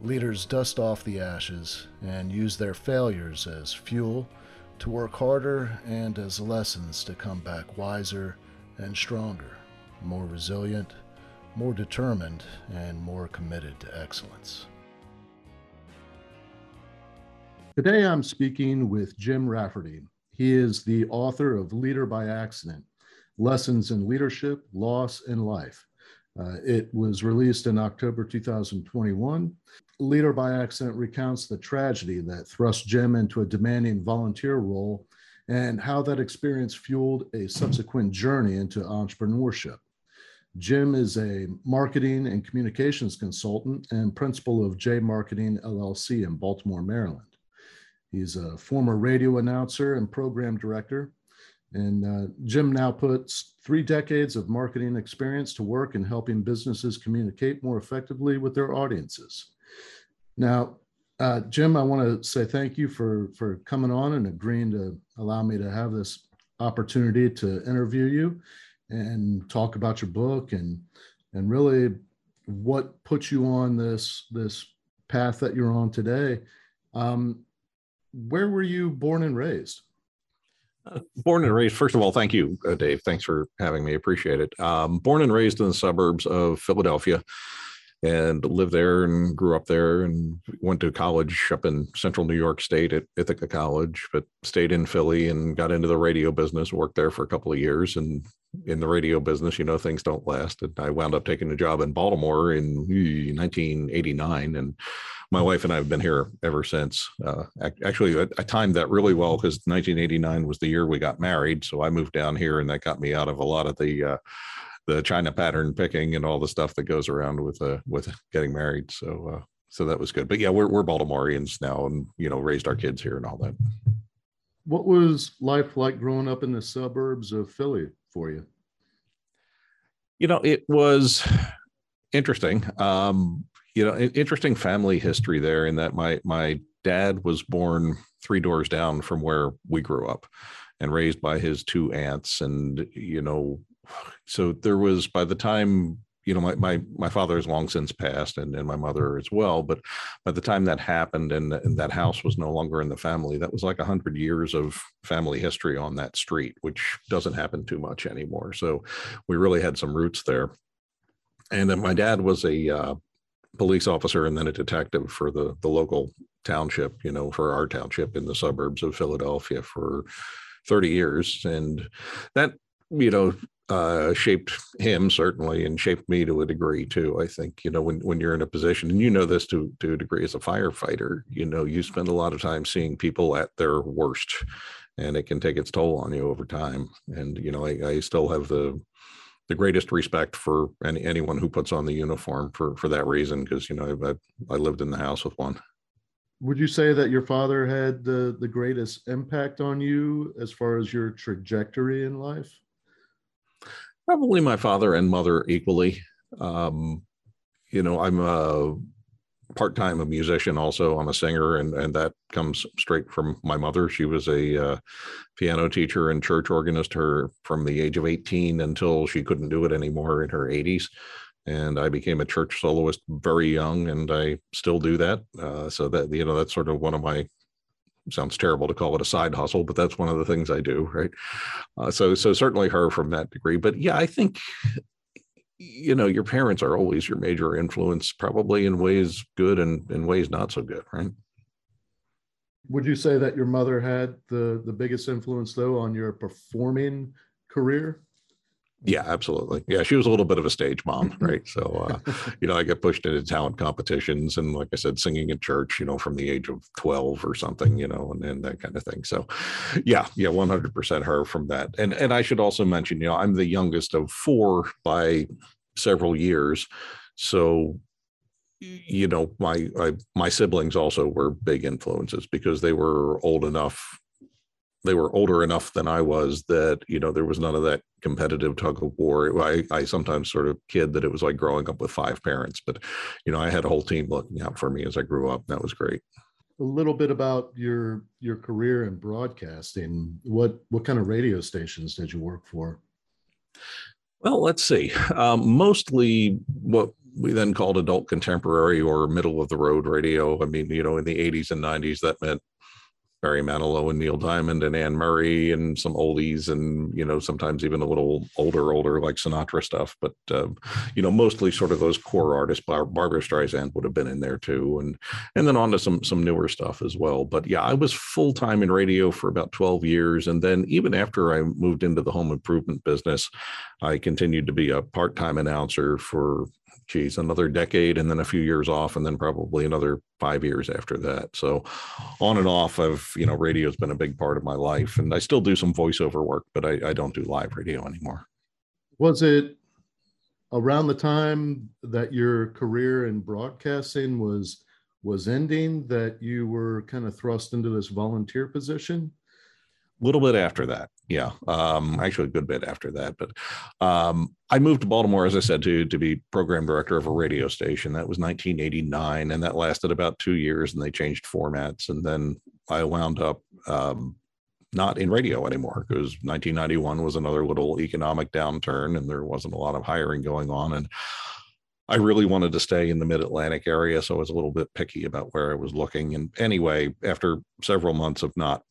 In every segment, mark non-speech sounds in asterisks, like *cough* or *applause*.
Leaders dust off the ashes and use their failures as fuel to work harder and as lessons to come back wiser and stronger, more resilient, more determined, and more committed to excellence. Today I'm speaking with Jim Rafferty. He is the author of Leader by Accident Lessons in Leadership, Loss, and Life. Uh, it was released in October 2021. Leader by Accident recounts the tragedy that thrust Jim into a demanding volunteer role and how that experience fueled a subsequent journey into entrepreneurship. Jim is a marketing and communications consultant and principal of J Marketing LLC in Baltimore, Maryland. He's a former radio announcer and program director. And uh, Jim now puts three decades of marketing experience to work in helping businesses communicate more effectively with their audiences. Now, uh, Jim, I want to say thank you for for coming on and agreeing to allow me to have this opportunity to interview you and talk about your book and and really what put you on this this path that you're on today. Um, where were you born and raised? Uh, born and raised, first of all, thank you, uh, Dave. Thanks for having me. Appreciate it. Um, born and raised in the suburbs of Philadelphia and lived there and grew up there and went to college up in central New York State at Ithaca College, but stayed in Philly and got into the radio business, worked there for a couple of years. And in the radio business, you know, things don't last. And I wound up taking a job in Baltimore in 1989. And my wife and I have been here ever since. Uh, actually, I, I, timed that really well because 1989 was the year we got married. So I moved down here, and that got me out of a lot of the uh, the China pattern picking and all the stuff that goes around with uh, with getting married. So uh, so that was good. But yeah, we're we're Baltimoreans now, and you know, raised our kids here and all that. What was life like growing up in the suburbs of Philly for you? You know, it was interesting. Um, you know, interesting family history there in that my my dad was born three doors down from where we grew up and raised by his two aunts and you know so there was by the time you know my my, my father has long since passed and, and my mother as well but by the time that happened and, and that house was no longer in the family that was like a hundred years of family history on that street which doesn't happen too much anymore so we really had some roots there and then my dad was a uh, police officer and then a detective for the the local township, you know, for our township in the suburbs of Philadelphia for 30 years. And that, you know, uh, shaped him certainly and shaped me to a degree too. I think, you know, when, when you're in a position and you know this to, to a degree as a firefighter, you know, you spend a lot of time seeing people at their worst and it can take its toll on you over time. And, you know, I, I still have the, the greatest respect for any, anyone who puts on the uniform for for that reason because you know I, I lived in the house with one would you say that your father had the the greatest impact on you as far as your trajectory in life probably my father and mother equally. Um you know i'm a part-time a musician also. I'm a singer and and that comes straight from my mother. She was a uh, piano teacher and church organist her from the age of 18 until she couldn't do it anymore in her 80s and i became a church soloist very young and i still do that. Uh, so that you know that's sort of one of my sounds terrible to call it a side hustle but that's one of the things i do right? Uh, so so certainly her from that degree. But yeah i think you know your parents are always your major influence probably in ways good and in ways not so good right? Would you say that your mother had the the biggest influence though on your performing career yeah absolutely. Yeah she was a little bit of a stage mom right? So uh, *laughs* you know i get pushed into talent competitions and like i said singing in church you know from the age of 12 or something you know and, and that kind of thing. So yeah yeah 100% her from that. And and i should also mention you know i'm the youngest of four by several years. So you know, my I, my siblings also were big influences because they were old enough. They were older enough than I was that you know there was none of that competitive tug of war. I, I sometimes sort of kid that it was like growing up with five parents, but you know I had a whole team looking out for me as I grew up. That was great. A little bit about your your career in broadcasting. What what kind of radio stations did you work for? Well, let's see. Um, mostly what we then called adult contemporary or middle of the road radio. I mean, you know, in the 80s and 90s, that meant Barry Manilow and Neil Diamond and Anne Murray and some oldies and you know sometimes even a little older older like Sinatra stuff. But uh, you know mostly sort of those core artists Bar- Barbra Streisand would have been in there too. And and then on to some some newer stuff as well. But yeah I was full time in radio for about 12 years. And then even after I moved into the home improvement business I continued to be a part-time announcer for geez, another decade and then a few years off, and then probably another five years after that. So on and off of, you know, radio has been a big part of my life. And I still do some voiceover work, but I, I don't do live radio anymore. Was it around the time that your career in broadcasting was was ending that you were kind of thrust into this volunteer position? A little bit after that yeah um, actually a good bit after that but um, i moved to baltimore as i said to to be program director of a radio station that was 1989 and that lasted about two years and they changed formats and then i wound up um, not in radio anymore because 1991 was another little economic downturn and there wasn't a lot of hiring going on and I really wanted to stay in the mid Atlantic area, so I was a little bit picky about where I was looking. And anyway, after several months of not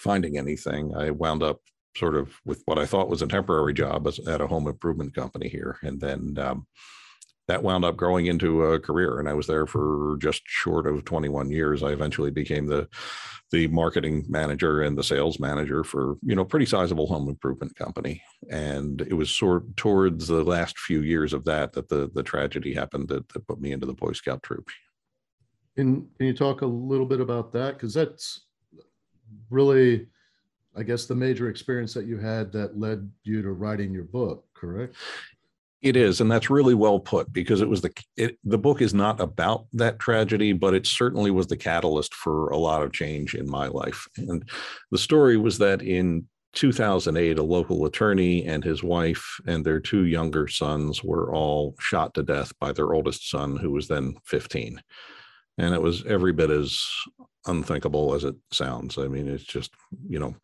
finding anything, I wound up sort of with what I thought was a temporary job at a home improvement company here. And then um, that wound up growing into a career. And I was there for just short of 21 years. I eventually became the the marketing manager and the sales manager for you know pretty sizable home improvement company and it was sort towards the last few years of that that the the tragedy happened that, that put me into the boy scout troop can, can you talk a little bit about that because that's really, I guess, the major experience that you had that led you to writing your book, correct? It is, and that's really well put because it was the it, the book is not about that tragedy, but it certainly was the catalyst for a lot of change in my life. And the story was that in 2008, a local attorney and his wife and their two younger sons were all shot to death by their oldest son, who was then 15. And it was every bit as unthinkable as it sounds. I mean, it's just, you know,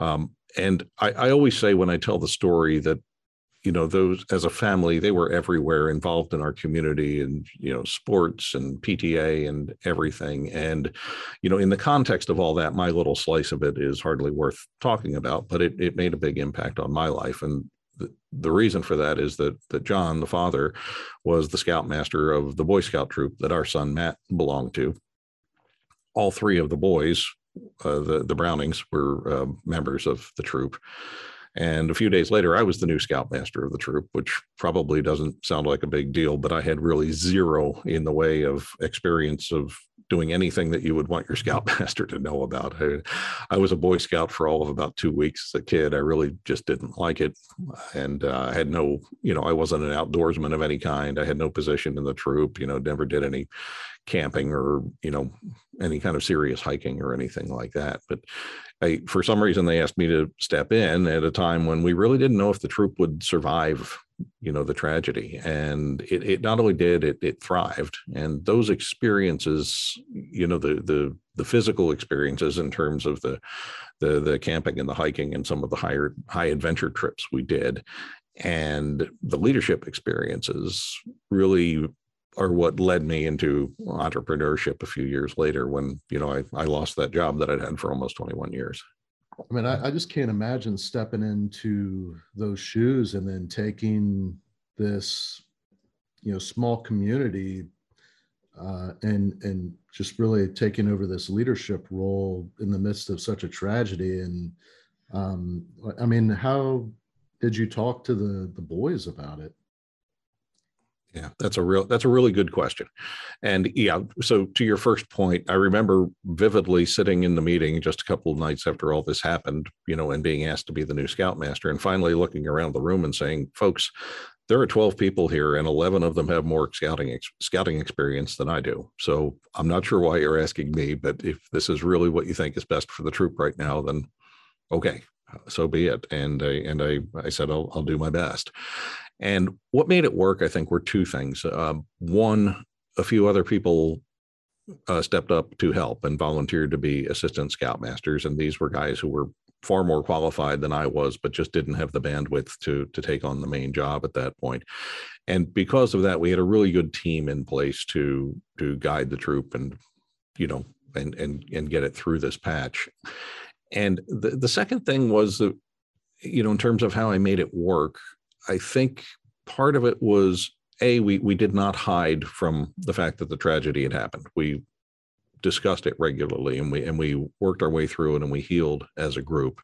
um, and I, I always say when I tell the story that, you know, those as a family, they were everywhere involved in our community and, you know, sports and PTA and everything. And, you know, in the context of all that, my little slice of it is hardly worth talking about, but it, it made a big impact on my life. And the, reason for that is that that John, the father, was the scoutmaster of the Boy Scout troop that our son Matt belonged to all three of the boys, uh, the the Brownings, were uh, members of the troop. And a few days later, I was the new scoutmaster of the troop, which probably doesn't sound like a big deal, but I had really zero in the way of experience of doing anything that you would want your scoutmaster *laughs* to know about. I, I, was a Boy Scout for all of about two weeks as a kid. I really just didn't like it. And uh, I had no, you know, I wasn't an outdoorsman of any kind. I had no position in the troop, you know, never did any camping or you know any kind of serious hiking or anything like that but I, for some reason they asked me to step in at a time when we really didn't know if the troop would survive you know the tragedy and it, it not only did it it thrived and those experiences you know the the the physical experiences in terms of the the the camping and the hiking and some of the higher high adventure trips we did and the leadership experiences really are what led me into entrepreneurship a few years later when you know I, I lost that job that I'd had for almost 21 years. I mean, I, I just can't imagine stepping into those shoes and then taking this, you know, small community uh, and and just really taking over this leadership role in the midst of such a tragedy. And um, I mean, how did you talk to the the boys about it? Yeah, that's a real that's a really good question. And yeah, so to your first point, I remember vividly sitting in the meeting just a couple of nights after all this happened, you know, and being asked to be the new scoutmaster and finally looking around the room and saying, "Folks, there are 12 people here and 11 of them have more scouting ex- scouting experience than I do. So I'm not sure why you're asking me, but if this is really what you think is best for the troop right now, then okay, so be it. And I, and I, I said, I'll, I'll do my best. And what made it work, I think, were two things. Um, one, a few other people uh, stepped up to help and volunteered to be assistant scoutmasters, and these were guys who were far more qualified than I was, but just didn't have the bandwidth to to take on the main job at that point. And because of that, we had a really good team in place to to guide the troop and you know and and and get it through this patch. And the the second thing was that you know in terms of how I made it work, I think part of it was a we we did not hide from the fact that the tragedy had happened. We discussed it regularly and we and we worked our way through it and we healed as a group.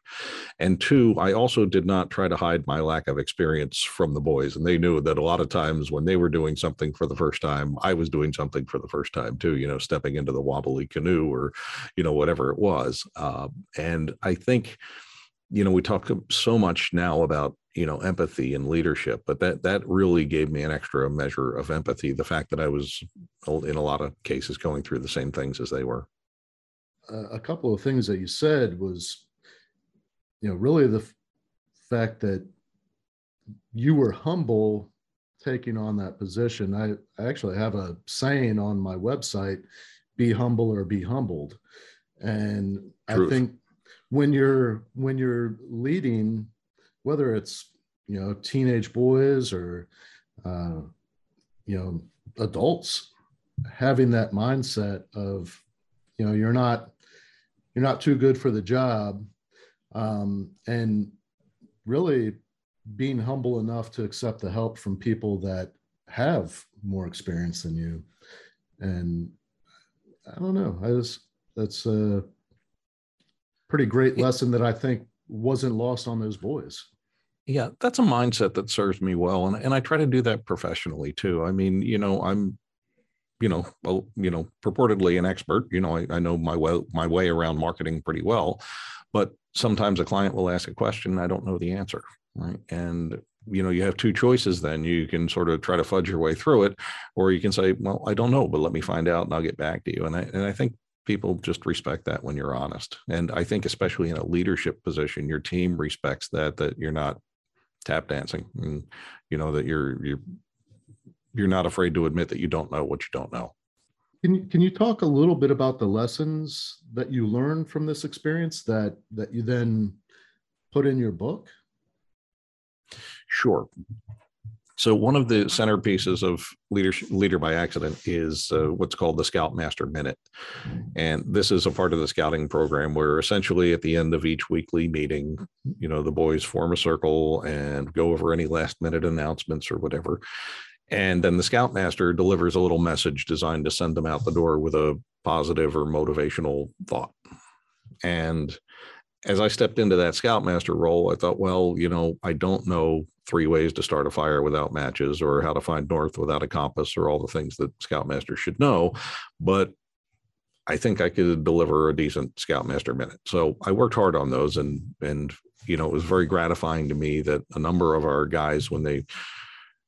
And two i also did not try to hide my lack of experience from the boys. And they knew that a lot of times when they were doing something for the first time i was doing something for the first time too you know stepping into the wobbly canoe or you know whatever it was. Uh, and i think you know we talk so much now about you know empathy and leadership but that that really gave me an extra measure of empathy the fact that i was in a lot of cases going through the same things as they were. A couple of things that you said was you know really the f- fact that you were humble taking on that position. I, I actually have a saying on my website be humble or be humbled. And Truth. i think when you're when you're leading whether it's you know teenage boys or uh, you know adults having that mindset of you know you're not you're not too good for the job um, and really being humble enough to accept the help from people that have more experience than you. And i don't know i just that's a pretty great lesson that i think wasn't lost on those boys yeah, that's a mindset that serves me well, and and I try to do that professionally too. I mean, you know, I'm, you know, well, you know, purportedly an expert. You know, I, I know my way my way around marketing pretty well, but sometimes a client will ask a question, I don't know the answer, right? And you know, you have two choices. Then you can sort of try to fudge your way through it, or you can say, well, I don't know, but let me find out, and I'll get back to you. And I and I think people just respect that when you're honest and i think especially in a leadership position your team respects that that you're not tap dancing and you know that you're you're you're not afraid to admit that you don't know what you don't know. Can you, can you talk a little bit about the lessons that you learned from this experience that that you then put in your book? Sure so one of the centerpieces of leadership leader by accident is uh, what's called the Scoutmaster Minute, and this is a part of the scouting program where essentially at the end of each weekly meeting, you know, the boys form a circle and go over any last minute announcements or whatever, and then the Scoutmaster delivers a little message designed to send them out the door with a positive or motivational thought, and as I stepped into that scoutmaster role, I thought, well, you know, I don't know three ways to start a fire without matches or how to find north without a compass or all the things that scoutmasters should know, but I think I could deliver a decent scoutmaster minute. So I worked hard on those and and you know, it was very gratifying to me that a number of our guys when they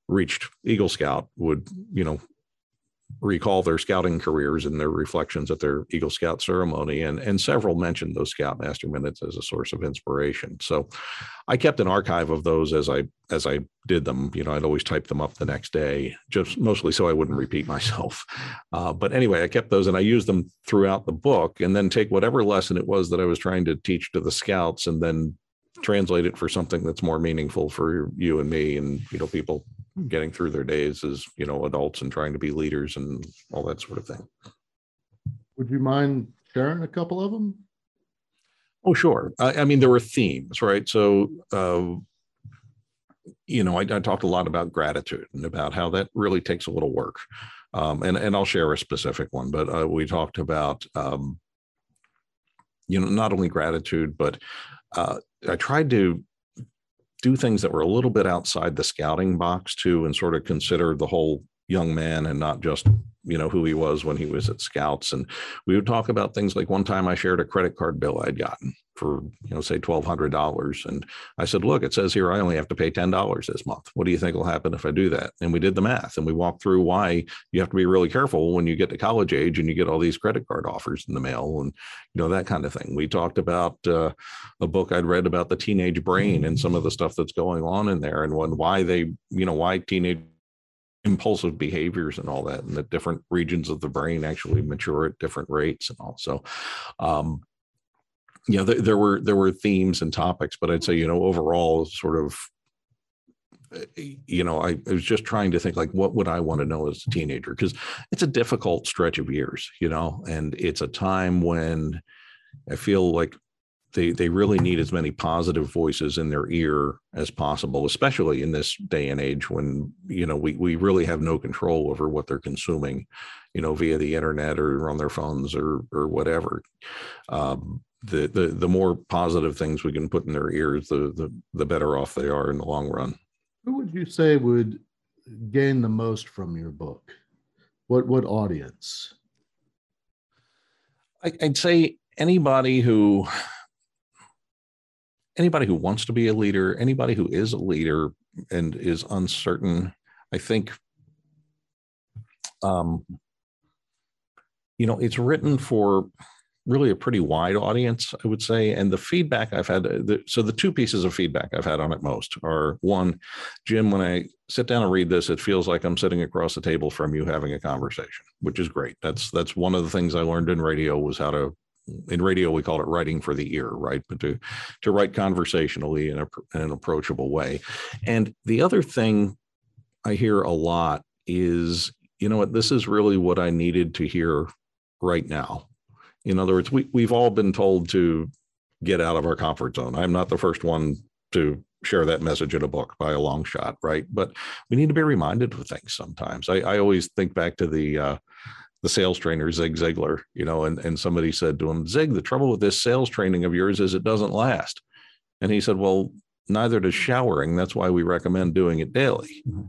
reached Eagle Scout would, you know, recall their scouting careers and their reflections at their Eagle Scout ceremony, and and several mentioned those Scoutmaster minutes as a source of inspiration. So, I kept an archive of those as I as I did them. You know, I'd always type them up the next day, just mostly so I wouldn't repeat myself. *laughs* Uh, but anyway, I kept those and I used them throughout the book, and then take whatever lesson it was that I was trying to teach to the scouts, and then translate it for something that's more meaningful for you and me and you know people getting through their days as you know adults and trying to be leaders and all that sort of thing. Would you mind sharing a couple of them oh sure. I, I mean there were themes right? So uh, you know I, I, talked a lot about gratitude and about how that really takes a little work. Um, and and i'll share a specific one but uh, we talked about um, you know not only gratitude but uh, i tried to do things that were a little bit outside the scouting box too, and sort of consider the whole young man and not just you know who he was when he was at scouts. And we would talk about things like one time i shared a credit card bill i'd gotten for you know say twelve hundred dollars. And I said, look, it says here I only have to pay ten dollars this month. What do you think will happen if I do that? And we did the math and we walked through why you have to be really careful when you get to college age and you get all these credit card offers in the mail and you know that kind of thing. We talked about uh, a book I'd read about the teenage brain and some of the stuff that's going on in there and when why they you know why teenage impulsive behaviors and all that and the different regions of the brain actually mature at different rates and all so um, you know, there, there were there were themes and topics, but I'd say you know overall, sort of, eh, you know, I, I was just trying to think like, what would I want to know as a teenager? Because it's a difficult stretch of years, you know, and it's a time when I feel like they they really need as many positive voices in their ear as possible, especially in this day and age when you know we we really have no control over what they're consuming, you know, via the internet or on their phones or or whatever. Um, the the the more positive things we can put in their ears, the the the better off they are in the long run. Who would you say would gain the most from your book? What what audience? I, I'd say anybody who anybody who wants to be a leader, anybody who is a leader and is uncertain. I think um, you know, it's written for really a pretty wide audience, I would say. And the feedback I've had, uh, the, so the two pieces of feedback I've had on it most are one, Jim, when I sit down and read this, it feels like I'm sitting across the table from you having a conversation, which is great. That's that's one of the things I learned in radio was how to. In radio, we call it writing for the ear, right? But to to write conversationally in, a, in an approachable way. And the other thing I hear a lot is, you know what, this is really what I needed to hear right now in other words, we, we've all been told to get out of our comfort zone. I'm not the first one to share that message in a book by a long shot, right? But we need to be reminded of things sometimes. I, I always think back to the uh, the sales trainer Zig Ziglar, you know, and and somebody said to him, Zig, the trouble with this sales training of yours is it doesn't last. And he said, Well, neither does showering. That's why we recommend doing it daily. Mm-hmm.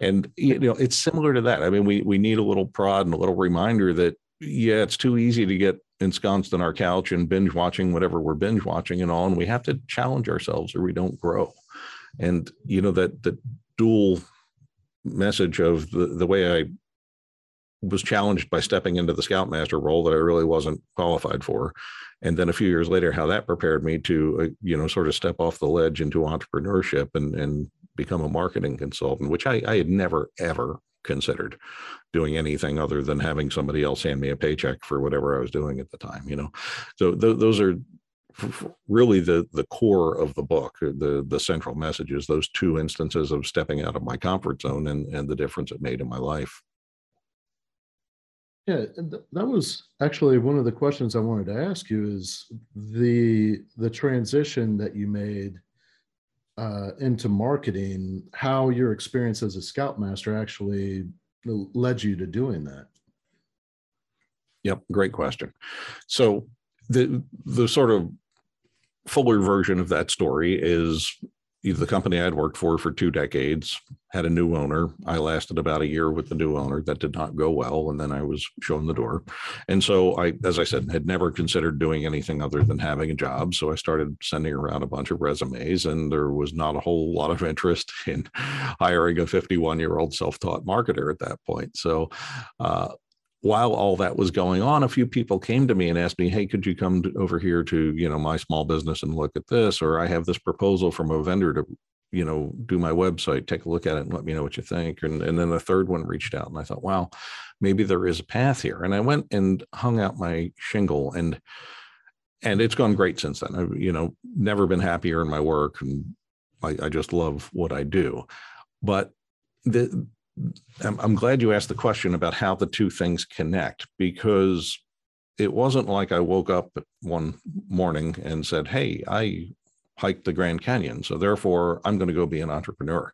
And you know, it's similar to that. I mean, we we need a little prod and a little reminder that yeah, it's too easy to get ensconced on our couch and binge watching whatever we're binge watching and all. And we have to challenge ourselves or we don't grow. And, you know, that the dual message of the, the way I was challenged by stepping into the scoutmaster role that I really wasn't qualified for. And then a few years later, how that prepared me to, uh, you know, sort of step off the ledge into entrepreneurship and, and become a marketing consultant, which I, I had never, ever considered doing anything other than having somebody else hand me a paycheck for whatever I was doing at the time, you know. So th- those are really the the core of the book, uh, the the central messages, those two instances of stepping out of my comfort zone and and the difference it made in my life. Yeah, that was actually one of the questions I wanted to ask you is the the transition that you made uh, into marketing, how your experience as a scoutmaster actually led you to doing that. Yep, great question. So the the sort of fuller version of that story is the company I'd worked for for two decades had a new owner. I lasted about a year with the new owner. That did not go well, and then I was shown the door. And so I, as I said, had never considered doing anything other than having a job. So I started sending around a bunch of resumes, and there was not a whole lot of interest in *laughs* hiring a 51 year old self taught marketer at that point. So uh, while all that was going on, a few people came to me and asked me, "Hey, could you come over here to you know my small business and look at this?" Or I have this proposal from a vendor to you know do my website, take a look at it, and let me know what you think. And and then the third one reached out, and I thought, "Wow, maybe there is a path here." And I went and hung out my shingle, and and it's gone great since then. I've you know never been happier in my work, and I, I just love what I do. But the I'm, glad you asked the question about how the two things connect because it wasn't like I woke up one morning and said, Hey, I hiked the Grand Canyon. So therefore, I'm going to go be an entrepreneur.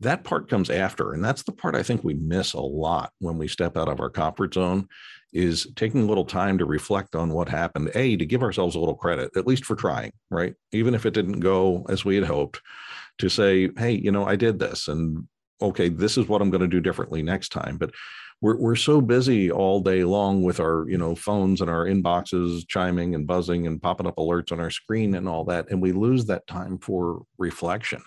That part comes after. And that's the part I think we miss a lot when we step out of our comfort zone is taking a little time to reflect on what happened. A, to give ourselves a little credit, at least for trying, right? Even if it didn't go as we had hoped, to say, hey, you know, I did this and okay, this is what I'm going to do differently next time. But we're, we're so busy all day long with our you know phones and our inboxes chiming and buzzing and popping up alerts on our screen and all that and we lose that time for reflection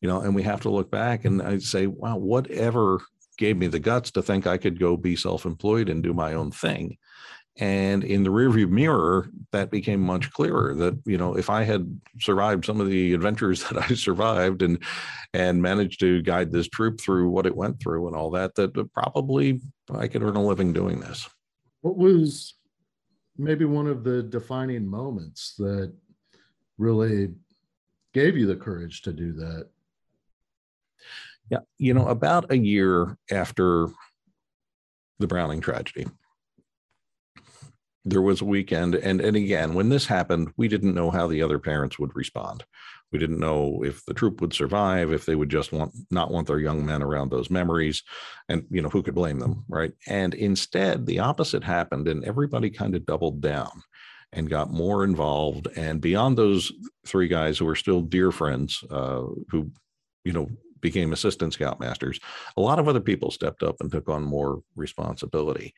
you know and we have to look back and i say wow whatever gave me the guts to think i could go be self-employed and do my own thing and in the rearview mirror that became much clearer that you know if i had survived some of the adventures *laughs* that i survived and and managed to guide this troop through what it went through and all that that probably i could earn a living doing this. What was maybe one of the defining moments that really gave you the courage to do that? Yeah you know about a year after the browning tragedy there was a weekend and and again when this happened we didn't know how the other parents would respond. We didn't know if the troop would survive if they would just want not want their young men around those memories and you know who could blame them right? And instead the opposite happened and everybody kind of doubled down and got more involved and beyond those three guys who are still dear friends uh, who you know became assistant scoutmasters a lot of other people stepped up and took on more responsibility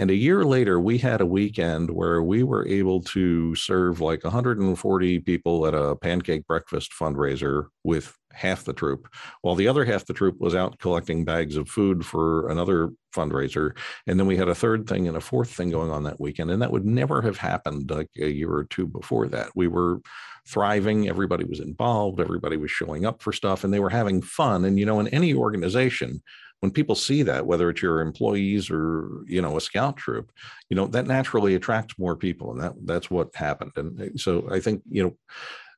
and a year later, we had a weekend where we were able to serve like 140 people at a pancake breakfast fundraiser with half the troop, while the other half the troop was out collecting bags of food for another fundraiser. And then we had a third thing and a fourth thing going on that weekend. And that would never have happened like a year or two before that. We were thriving, everybody was involved, everybody was showing up for stuff, and they were having fun. And, you know, in any organization, when people see that whether it's your employees or you know a scout troop you know that naturally attracts more people and that that's what happened and eh, so i think you know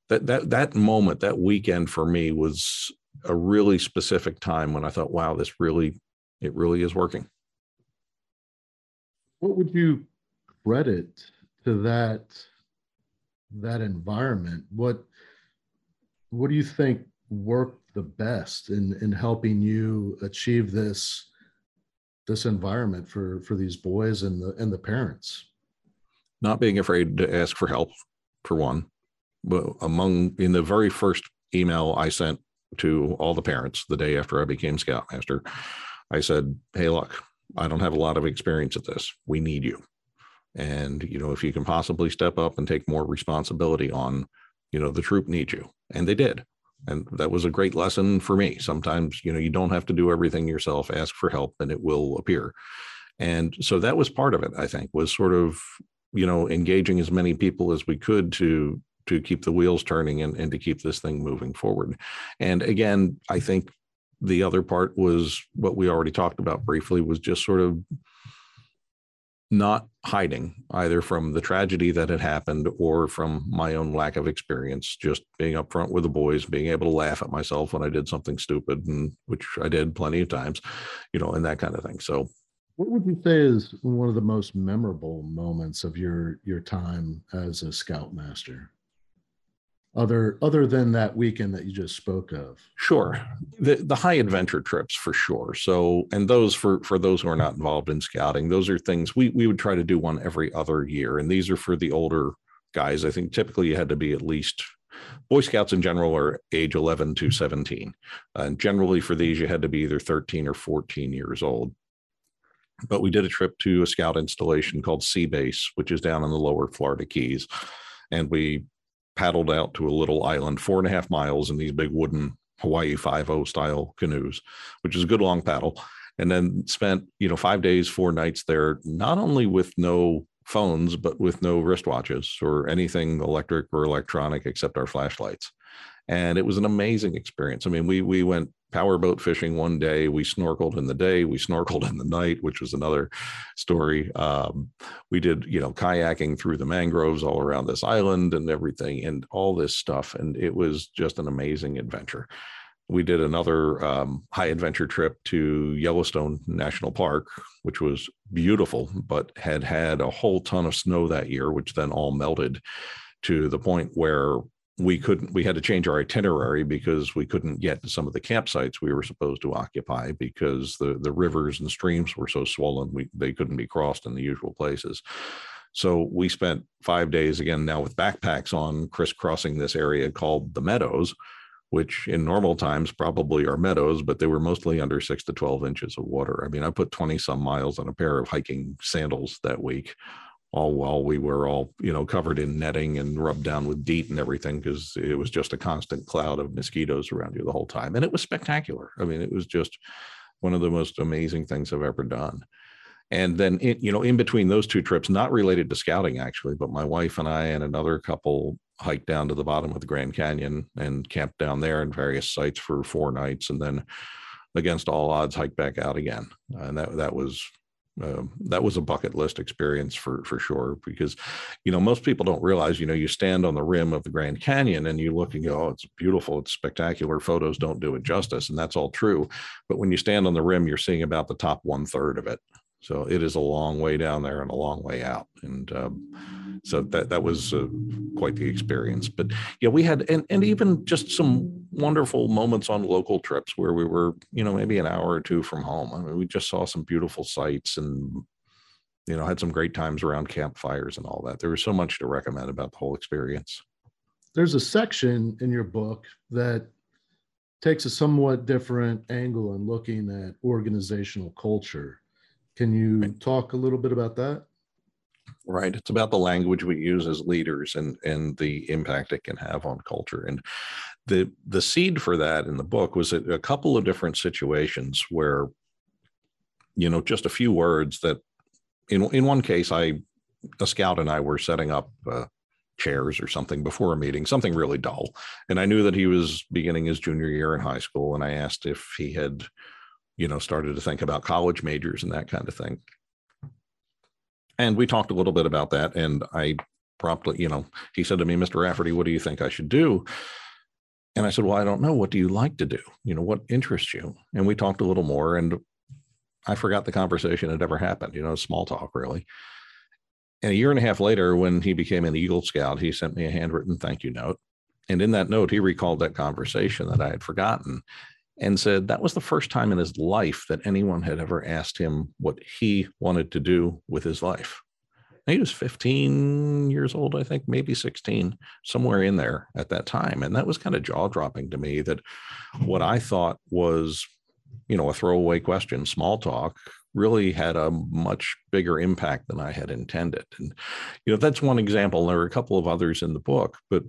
that that that moment that weekend for me was a really specific time when i thought wow this really it really is working what would you credit to that that environment what what do you think worked the best in in helping you achieve this this environment for for these boys and the and the parents? Not being afraid to ask for help for one but among in the very first email i sent to all the parents the day after i became scoutmaster i said hey look i don't have a lot of experience at this. We need you and you know if you can possibly step up and take more responsibility on you know the troop needs you. And they did. And that was a great lesson for me. Sometimes you know you don't have to do everything yourself ask for help and it will appear. And so that was part of it i think was sort of you know engaging as many people as we could to to keep the wheels turning and, and to keep this thing moving forward. And again i think the other part was what we already talked about briefly was just sort of not hiding either from the tragedy that had happened or from my own lack of experience just being upfront with the boys being able to laugh at myself when i did something stupid and which i did plenty of times you know and that kind of thing. So what would you say is one of the most memorable moments of your your time as a scoutmaster other other than that weekend that you just spoke of? Sure. The the high adventure trips for sure. So and those for for those who are not involved in scouting those are things we we would try to do one every other year. And these are for the older guys. I think typically you had to be at least boy scouts in general are age 11 to 17 and generally for these you had to be either 13 or 14 years old. But we did a trip to a scout installation called sea base which is down in the lower florida keys. And we paddled out to a little island, four and a half miles in these big wooden Hawaii 5 style canoes, which is a good long paddle. And then spent, you know, five days, four nights there, not only with no phones, but with no wristwatches or anything electric or electronic except our flashlights. And it was an amazing experience. I mean, we we went powerboat fishing one day. We snorkeled in the day. We snorkeled in the night, which was another story. Um, we did, you know, kayaking through the mangroves all around this island and everything, and all this stuff. And it was just an amazing adventure. We did another um, high adventure trip to Yellowstone National Park, which was beautiful, but had had a whole ton of snow that year, which then all melted to the point where we couldn't we had to change our itinerary because we couldn't get to some of the campsites we were supposed to occupy because the the rivers and streams were so swollen we they couldn't be crossed in the usual places so we spent five days again now with backpacks on crisscrossing this area called the meadows which in normal times probably are meadows, but they were mostly under six to 12 inches of water. I mean, I put 20 some miles on a pair of hiking sandals that week, all while we were all, you know, covered in netting and rubbed down with DEET and everything because it was just a constant cloud of mosquitoes around you the whole time. And it was spectacular. I mean, it was just one of the most amazing things I've ever done. And then, you know, in between those two trips, not related to scouting actually, but my wife and I and another couple hiked down to the bottom of the Grand Canyon and camped down there in various sites for four nights, and then against all odds hiked back out again. And that that was uh, that was a bucket list experience for for sure because you know most people don't realize you know you stand on the rim of the grand canyon and you look and go oh it's beautiful it's spectacular photos don't do it justice and that's all true but when you stand on the rim you're seeing about the top one third of it so it is a long way down there and a long way out. And um, so that that was uh, quite the experience. But yeah, we had and and even just some wonderful moments on local trips where we were, you know, maybe an hour or two from home. I mean, we just saw some beautiful sights and you know had some great times around campfires and all that. There was so much to recommend about the whole experience. There's a section in your book that takes a somewhat different angle on looking at organizational culture can you right. talk a little bit about that? Right. It's about the language we use as leaders and and the impact it can have on culture. And the the seed for that in the book was a, a couple of different situations where, you know, just a few words that in in one case I a scout and I were setting up uh, chairs or something before a meeting, something really dull. And I knew that he was beginning his junior year in high school. And I asked if he had you know, started to think about college majors and that kind of thing. And we talked a little bit about that. And I promptly, you know, he said to me, Mr. Rafferty, what do you think I should do? And I said, Well, I don't know. What do you like to do? You know, what interests you? And we talked a little more. And I forgot the conversation had ever happened, you know, small talk, really. And a year and a half later, when he became an Eagle Scout, he sent me a handwritten thank you note. And in that note, he recalled that conversation that I had forgotten and said that was the first time in his life that anyone had ever asked him what he wanted to do with his life. He was 15 years old, I think, maybe 16, somewhere in there at that time. And that was kind of jaw dropping to me that what I thought was, you know, a throwaway question, small talk, really had a much bigger impact than I had intended. And, you know, that's one example. There are a couple of others in the book, but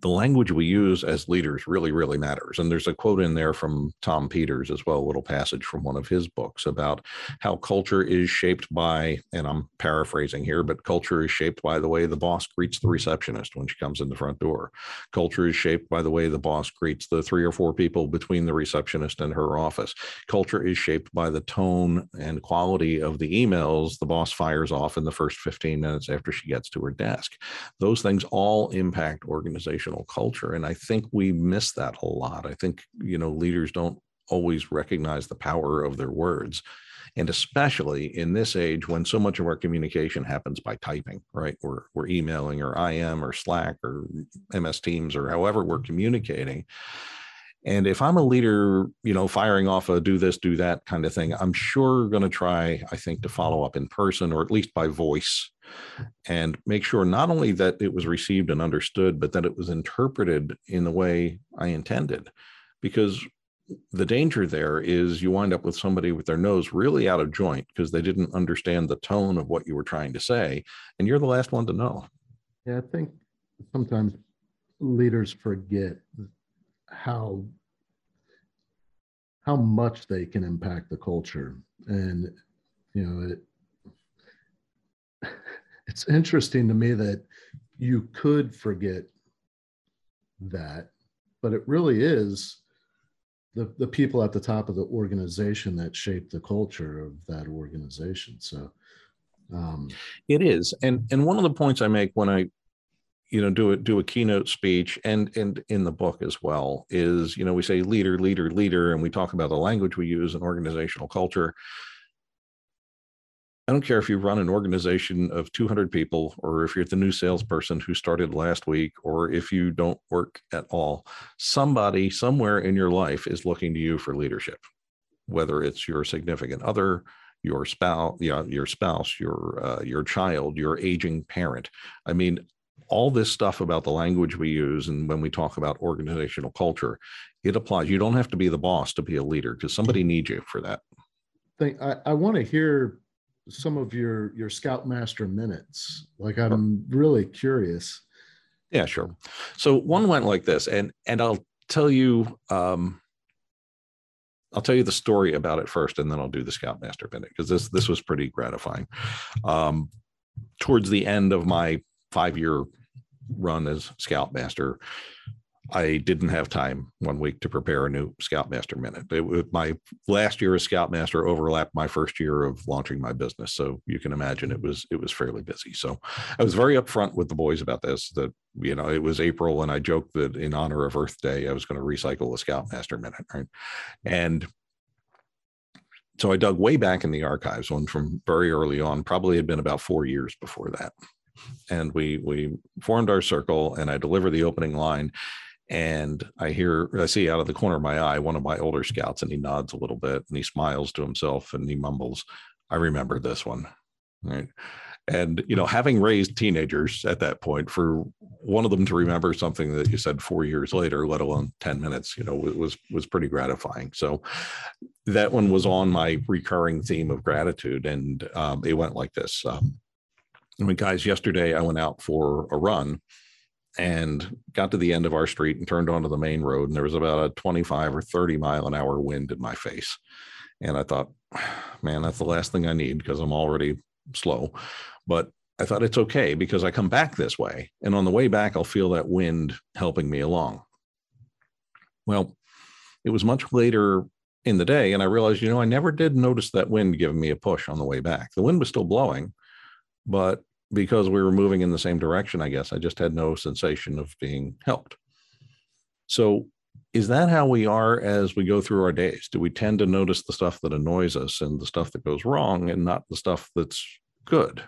the language we use as leaders really, really matters. And there's a quote in there from Tom Peters as well, a little passage from one of his books about how culture is shaped by, and I'm paraphrasing here, but culture is shaped by the way the boss greets the receptionist when she comes in the front door. Culture is shaped by the way the boss greets the three or four people between the receptionist and her office. Culture is shaped by the tone and quality of the emails the boss fires off in the first 15 minutes after she gets to her desk. Those things all impact culture. And I think we miss that a lot. I think, you know, leaders don't always recognize the power of their words. And especially in this age when so much of our communication happens by typing, right? We're, we're emailing or IM or Slack or MS Teams or however we're communicating. And if I'm a leader, you know, firing off a do this, do that kind of thing, I'm sure going to try, I think, to follow up in person or at least by voice and make sure not only that it was received and understood, but that it was interpreted in the way I intended. Because the danger there is you wind up with somebody with their nose really out of joint because they didn't understand the tone of what you were trying to say. And you're the last one to know. Yeah, I think sometimes leaders forget how how much they can impact the culture and you know it it's interesting to me that you could forget that, but it really is the, the people at the top of the organization that shape the culture of that organization. So um, it is. And and one of the points I make when I you know do a do a keynote speech and and in the book as well is you know we say leader leader leader and we talk about the language we use in organizational culture I don't care if you run an organization of 200 people or if you're the new salesperson who started last week or if you don't work at all. Somebody somewhere in your life is looking to you for leadership, whether it's your significant other, your spouse, you know, your spouse, your uh, your child, your aging parent. I mean, all this stuff about the language we use and when we talk about organizational culture, it applies. You don't have to be the boss to be a leader because somebody needs you for that. I, I want to hear some of your your Scoutmaster minutes. Like I'm really curious. Yeah, sure. So one went like this, and and I'll tell you um, I'll tell you the story about it first, and then I'll do the Scoutmaster minute because this this was pretty gratifying. Um, towards the end of my five year run as Scoutmaster, I didn't have time one week to prepare a new Scoutmaster minute. It, my last year as Scoutmaster overlapped my first year of launching my business, so you can imagine it was it was fairly busy. So I was very upfront with the boys about this. That you know it was April, and I joked that in honor of Earth Day, I was going to recycle the Scoutmaster minute, right? And so I dug way back in the archives, one from very early on, probably had been about four years before that. And we we formed our circle, and I deliver the opening line and I hear, I see out of the corner of my eye one of my older scouts, and he nods a little bit and he smiles to himself and he mumbles, I remember this one. Right. And, you know, having raised teenagers at that point, for one of them to remember something that you said four years later, let alone 10 minutes, you know, was, was pretty gratifying. So that one was on my recurring theme of gratitude. And um, it went like this. Um, I mean, guys, yesterday I went out for a run and got to the end of our street and turned onto the main road and there was about a 25 or 30 mile an hour wind in my face. And i thought *sighs* man that's the last thing i need because i'm already slow. But i thought it's okay because i come back this way and on the way back i'll feel that wind helping me along. Well it was much later in the day and i realized you know i never did notice that wind giving me a push on the way back. The wind was still blowing but because we were moving in the same direction, I guess. I just had no sensation of being helped. So, is that how we are as we go through our days? Do we tend to notice the stuff that annoys us and the stuff that goes wrong and not the stuff that's good?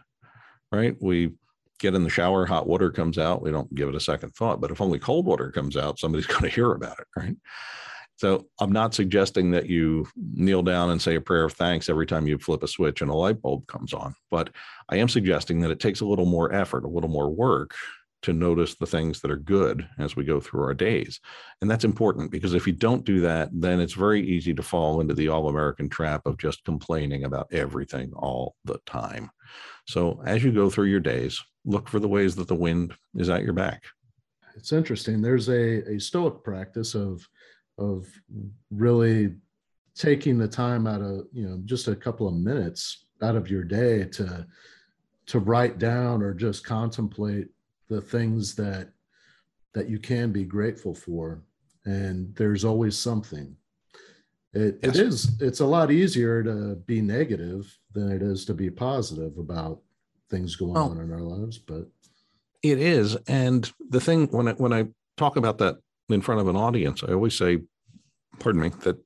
Right? We get in the shower, hot water comes out, we don't give it a second thought. But if only cold water comes out, somebody's *laughs* going to hear about it, right? So I'm not suggesting that you kneel down and say a prayer of thanks every time you flip a switch and a light bulb comes on, but I am suggesting that it takes a little more effort, a little more work to notice the things that are good as we go through our days. And that's important because if you don't do that, then it's very easy to fall into the all American trap of just complaining about everything all the time. So as you go through your days, look for the ways that the wind is at your back. It's interesting. There's a, a Stoic practice of of really taking the time out of you know just a couple of minutes out of your day to to write down or just contemplate the things that that you can be grateful for and there's always something it, yes. it is it's a lot easier to be negative than it is to be positive about things going well, on in our lives but it is and the thing when i when i talk about that in front of an audience i always say pardon me, that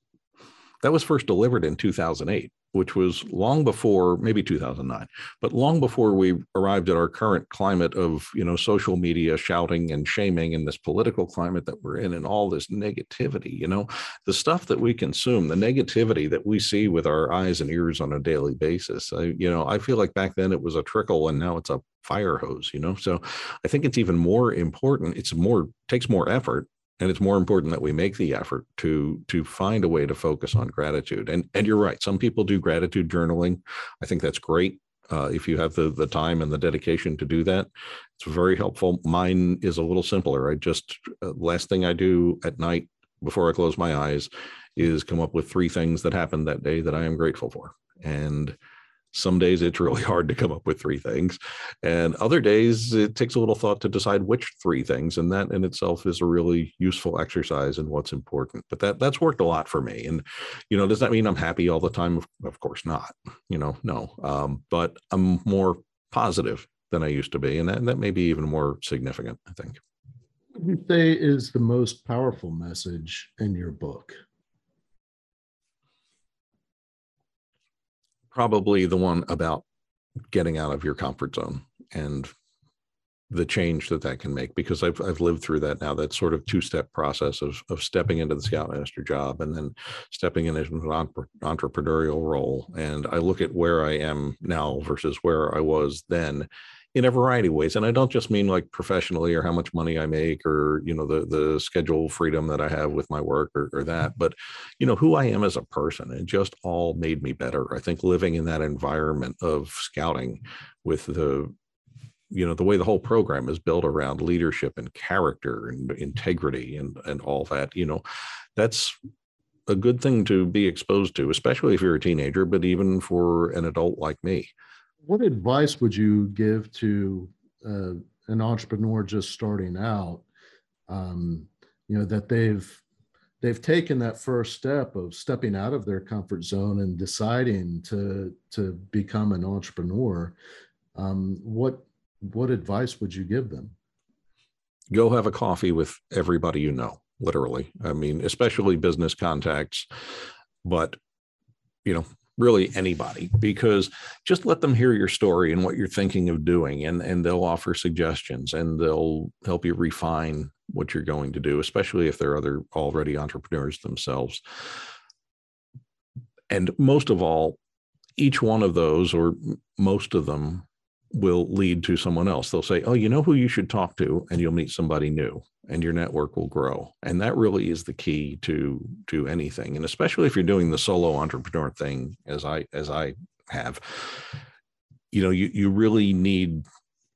that was first delivered in 2008, which was long before maybe 2009, but long before we arrived at our current climate of you know social media shouting and shaming and this political climate that we're in and all this negativity. You know, the stuff that we consume, the negativity that we see with our eyes and ears on a daily basis. I, you know, I feel like back then it was a trickle and now it's a fire hose. You know, so I think it's even more important. It's more takes more effort and it's more important that we make the effort to to find a way to focus on gratitude. And and you're right some people do gratitude journaling. I think that's great uh, if you have the the time and the dedication to do that. It's very helpful. Mine is a little simpler. I just uh, last thing i do at night before i close my eyes is come up with three things that happened that day that i am grateful for. And some days it's really hard to come up with three things. And other days it takes a little thought to decide which three things. And that in itself is a really useful exercise in what's important. But that that's worked a lot for me. And, you know, does that mean I'm happy all the time? Of course not. You know, no. Um, but I'm more positive than I used to be. And that, that may be even more significant, I think. What you say is the most powerful message in your book? Probably the one about getting out of your comfort zone and the change that that can make because I've I've lived through that now that sort of two step process of of stepping into the scoutmaster job and then stepping into an entrepreneurial role. And I look at where I am now versus where I was then in a variety of ways and i don't just mean like professionally or how much money i make or you know the the schedule freedom that i have with my work or, or that but you know who i am as a person it just all made me better. I think living in that environment of scouting with the you know the way the whole program is built around leadership and character and integrity and and all that you know that's a good thing to be exposed to especially if you're a teenager but even for an adult like me what advice would you give to uh, an entrepreneur just starting out? Um, you know that they've they've taken that first step of stepping out of their comfort zone and deciding to to become an entrepreneur. Um, what what advice would you give them? Go have a coffee with everybody you know literally. I mean especially business contacts but you know really anybody because just let them hear your story and what you're thinking of doing and and they'll offer suggestions and they'll help you refine what you're going to do especially if they're other already entrepreneurs themselves. And most of all each one of those or most of them will lead to someone else. They'll say, "Oh, you know who you should talk to," and you'll meet somebody new, and your network will grow. And that really is the key to to anything, and especially if you're doing the solo entrepreneur thing, as I as I have. You know, you you really need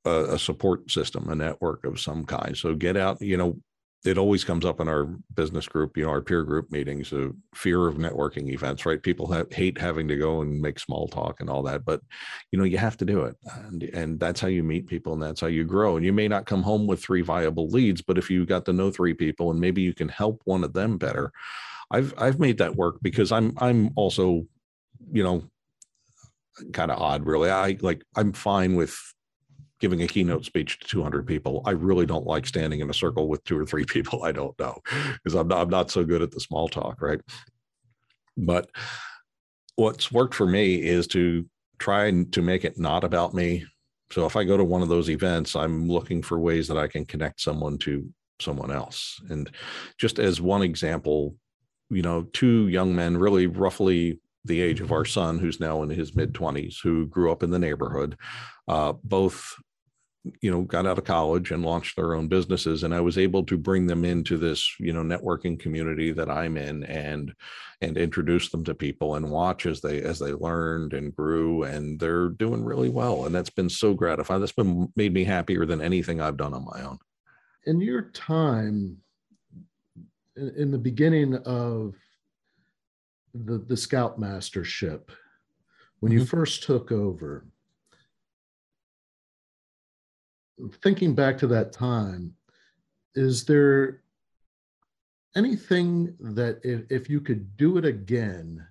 a, a support system, a network of some kind. So get out. You know, it always comes up in our business group, you know, our peer group meetings, the fear of networking events, right? People have, hate having to go and make small talk and all that, but you know, you have to do it, and and that's how you meet people, and that's how you grow. And you may not come home with three viable leads, but if you got to know three people, and maybe you can help one of them better. I've I've made that work because I'm I'm also, you know, kind of odd, really. I like I'm fine with giving a keynote speech to 200 people. I really don't like standing in a circle with two or three *laughs* people I don't know because I'm not, I'm not so good at the small talk, right? But what's worked for me is to try to make it not about me. So if I go to one of those events, I'm looking for ways that I can connect someone to someone else. And just as one example, you know, two young men, really roughly the age of our son, who's now in his mid 20s, who grew up in the neighborhood, uh, both you know got out of college and launched their own businesses and i was able to bring them into this you know networking community that i'm in and and introduce them to people and watch as they as they learned and grew and they're doing really well and that's been so gratifying that's been made me happier than anything i've done on my own in your time in the beginning of the the scout mastership when you mm-hmm. first took over thinking back to that time, is there anything that if, if you could do it again,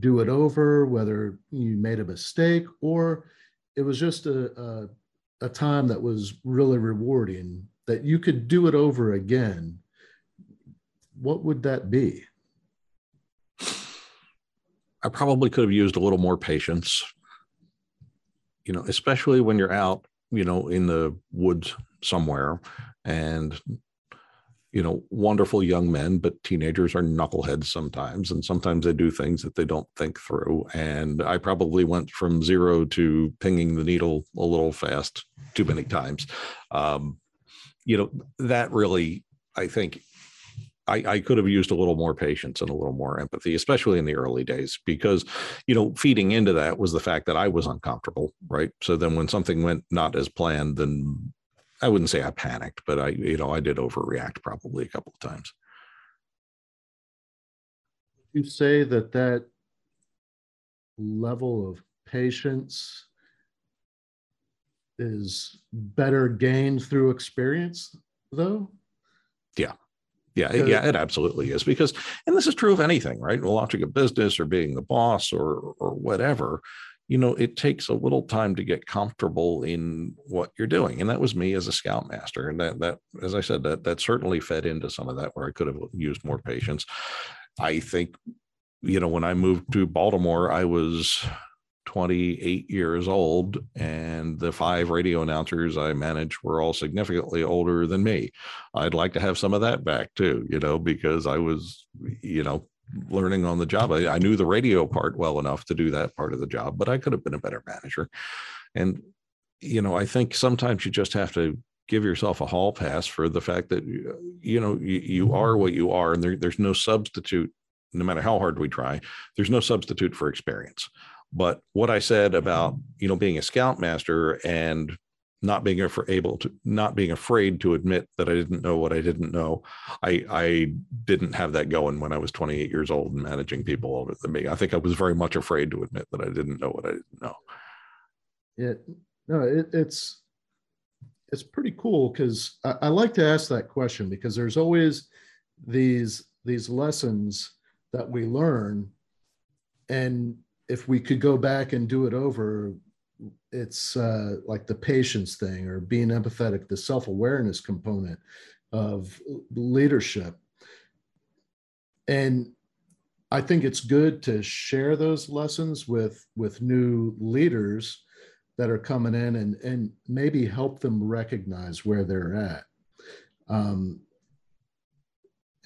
do it over, whether you made a mistake or it was just a, a, a time that was really rewarding, that you could do it over again, what would that be? I probably could have used a little more patience, you know, especially when you're out you know, in the woods somewhere and you know, wonderful young men, but teenagers are knuckleheads sometimes. And sometimes they do things that they don't think through. And I probably went from zero to pinging the needle a little fast too many times. Um, you know, that really, I think, I, I, could have used a little more patience and a little more empathy, especially in the early days, because, you know, feeding into that was the fact that I was uncomfortable, right? So then when something went not as planned, then I wouldn't say I panicked, but I, you know, I did overreact probably a couple of times. You say that that level of patience is better gained through experience, though? Yeah, yeah, yeah, it absolutely is because, and this is true of anything, right? Launching a business or being the boss or or whatever, you know, it takes a little time to get comfortable in what you're doing, and that was me as a scoutmaster, and that that, as I said, that that certainly fed into some of that where I could have used more patience. I think, you know, when I moved to Baltimore, I was 28 years old, and the five radio announcers I managed were all significantly older than me. I'd like to have some of that back too, you know, because I was, you know, learning on the job. I, I knew the radio part well enough to do that part of the job, but I could have been a better manager. And you know, I think sometimes you just have to give yourself a hall pass for the fact that you know you, you are what you are and there, there's no substitute no matter how hard we try there's no substitute for experience but what i said about you know being a scoutmaster and not being able to not being afraid to admit that i didn't know what i didn't know i i didn't have that going when i was 28 years old and managing people over than me. I think i was very much afraid to admit that i didn't know what i didn't know. Yeah no it, it's it's pretty cool because I, I, like to ask that question because there's always these these lessons that we learn and if we could go back and do it over it's uh, like the patience thing or being empathetic the self-awareness component of leadership and i think it's good to share those lessons with with new leaders that are coming in and, and maybe help them recognize where they're at. Um,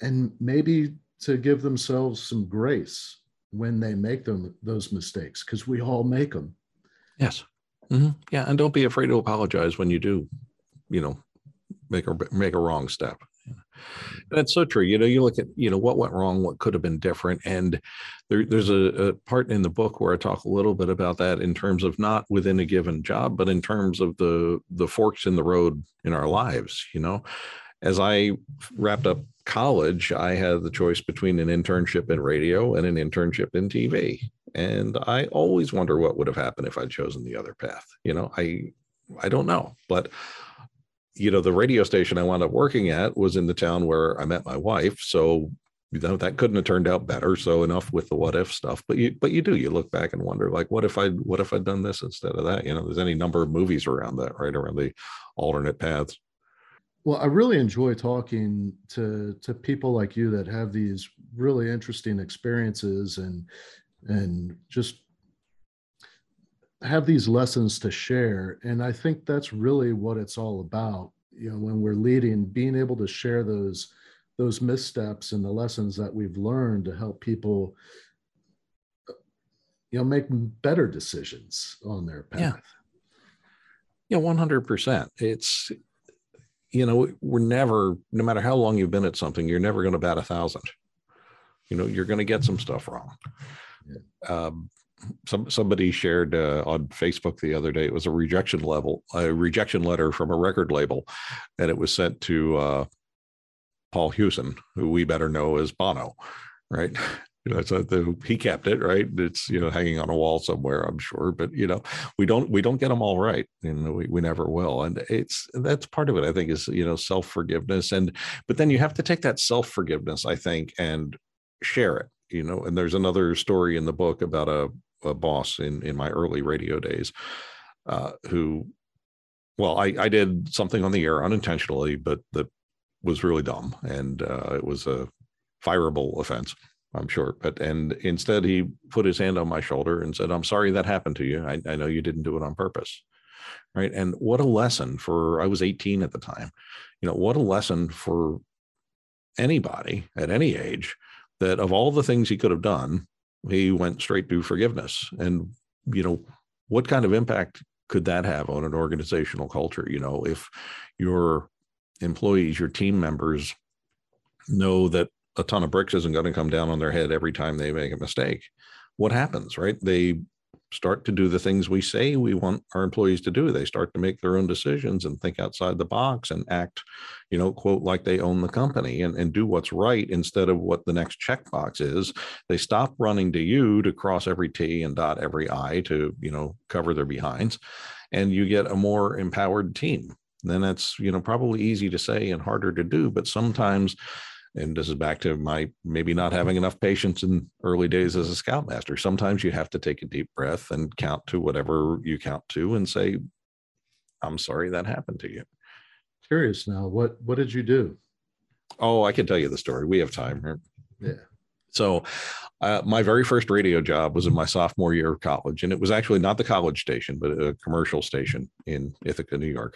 and maybe to give themselves some grace when they make them those mistakes because we all make them. Yes. Mm-hmm. Yeah, and don't be afraid to apologize when you do, you know, make a make a wrong step. That's so true. You know, you look at, you know, what went wrong, what could have been different. And there, there's a, a, part in the book where I talk a little bit about that in terms of not within a given job, but in terms of the the forks in the road in our lives, you know. As I wrapped up college, I had the choice between an internship in radio and an internship in TV. And I always wonder what would have happened if I'd chosen the other path. You know, I I don't know. But you know, the radio station I wound up working at was in the town where I met my wife. So you know that couldn't have turned out better. So enough with the what if stuff. But you but you do, you look back and wonder, like, what if I what if I'd done this instead of that? You know, there's any number of movies around that, right? Around the alternate paths. Well, I really enjoy talking to to people like you that have these really interesting experiences and and just have these lessons to share and i think that's really what it's all about you know when we're leading being able to share those those missteps and the lessons that we've learned to help people you know make better decisions on their path. Yeah yeah 100% it's you know we're never no matter how long you've been at something you're never going to bat a thousand you know you're going to get some stuff wrong yeah. um, some somebody shared uh, on Facebook the other day. It was a rejection level, a rejection letter from a record label, and it was sent to uh, Paul Hewson, who we better know as Bono, right? You know, so the, he kept it right. It's you know hanging on a wall somewhere, I'm sure. But you know, we don't we don't get them all right, and we, we never will. And it's that's part of it. I think is you know self forgiveness, and but then you have to take that self forgiveness, I think, and share it you know and there's another story in the book about a a boss in in my early radio days uh, who well I, I did something on the air unintentionally but that was really dumb and uh, it was a fireable offense i'm sure but and instead he put his hand on my shoulder and said i'm sorry that happened to you I, I know you didn't do it on purpose right and what a lesson for i was 18 at the time you know what a lesson for anybody at any age that of all the things he could have done he went straight to forgiveness. And, you know, what kind of impact could that have on an organizational culture? You know, if your employees, your team members know that a ton of bricks isn't going to come down on their head every time they make a mistake, what happens, right? They start to do the things we say we want our employees to do. They start to make their own decisions and think outside the box and act, you know, quote, like they own the company and, and do what's right instead of what the next checkbox is. They stop running to you to cross every T and dot every I to, you know, cover their behinds. And you get a more empowered team. Then that's, you know, probably easy to say and harder to do. But sometimes and this is back to my maybe not having enough patience in early days as a scoutmaster. Sometimes you have to take a deep breath and count to whatever you count to and say i'm sorry that happened to you. Curious now what what did you do? Oh i can tell you the story. We have time right? yeah. So uh, my very first radio job was in my sophomore year of college and it was actually not the college station but a commercial station in ithaca new york.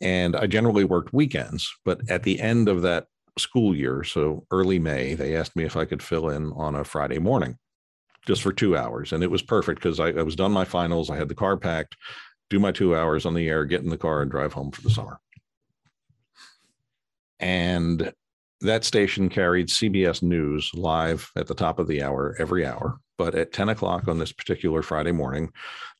And i generally worked weekends but at the end of that school year, so early May, they asked me if I could fill in on a Friday morning just for two hours. And it was perfect because I, I, was done my finals. I had the car packed do my two hours on the air, get in the car, and drive home for the summer. And that station carried CBS News live at the top of the hour every hour. But at 10 o'clock on this particular Friday morning,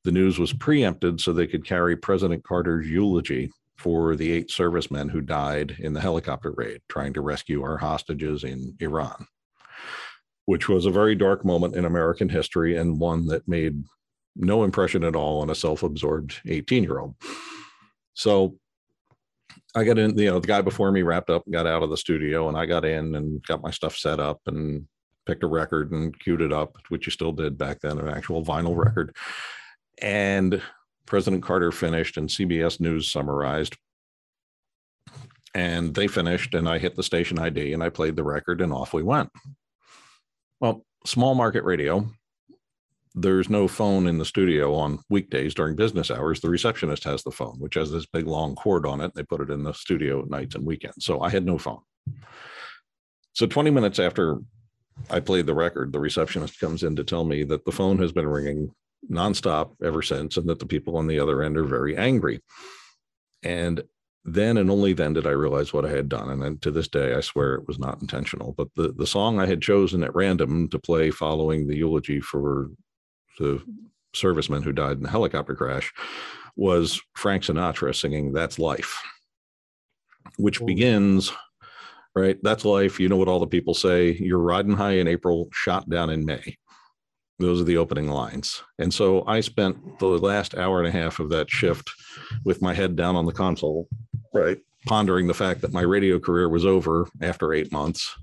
the news was preempted so they could carry President Carter's eulogy for the eight servicemen who died in the helicopter raid trying to rescue our hostages in Iran, which was a very dark moment in American history and one that made no impression at all on a self absorbed 18 year old. So I got in, you know, the guy before me wrapped up, got out of the studio, and I got in and got my stuff set up and picked a record and queued it up, which you still did back then, an actual vinyl record. And President Carter finished and CBS News summarized. And they finished, and I hit the station ID and I played the record, and off we went. Well, small market radio, there's no phone in the studio on weekdays during business hours. The receptionist has the phone, which has this big long cord on it. They put it in the studio at nights and weekends. So I had no phone. So 20 minutes after I played the record, the receptionist comes in to tell me that the phone has been ringing nonstop ever since and that the people on the other end are very angry. And then and only then did I realize what I had done. And then to this day, I swear it was not intentional. But the, the song I had chosen at random to play following the eulogy for the serviceman who died in the helicopter crash was Frank Sinatra singing That's Life, which begins, right? That's life. You know what all the people say. You're riding high in April, shot down in May. Those are the opening lines. And so I spent the last hour and a half of that shift with my head down on the console, right? Pondering the fact that my radio career was over after eight months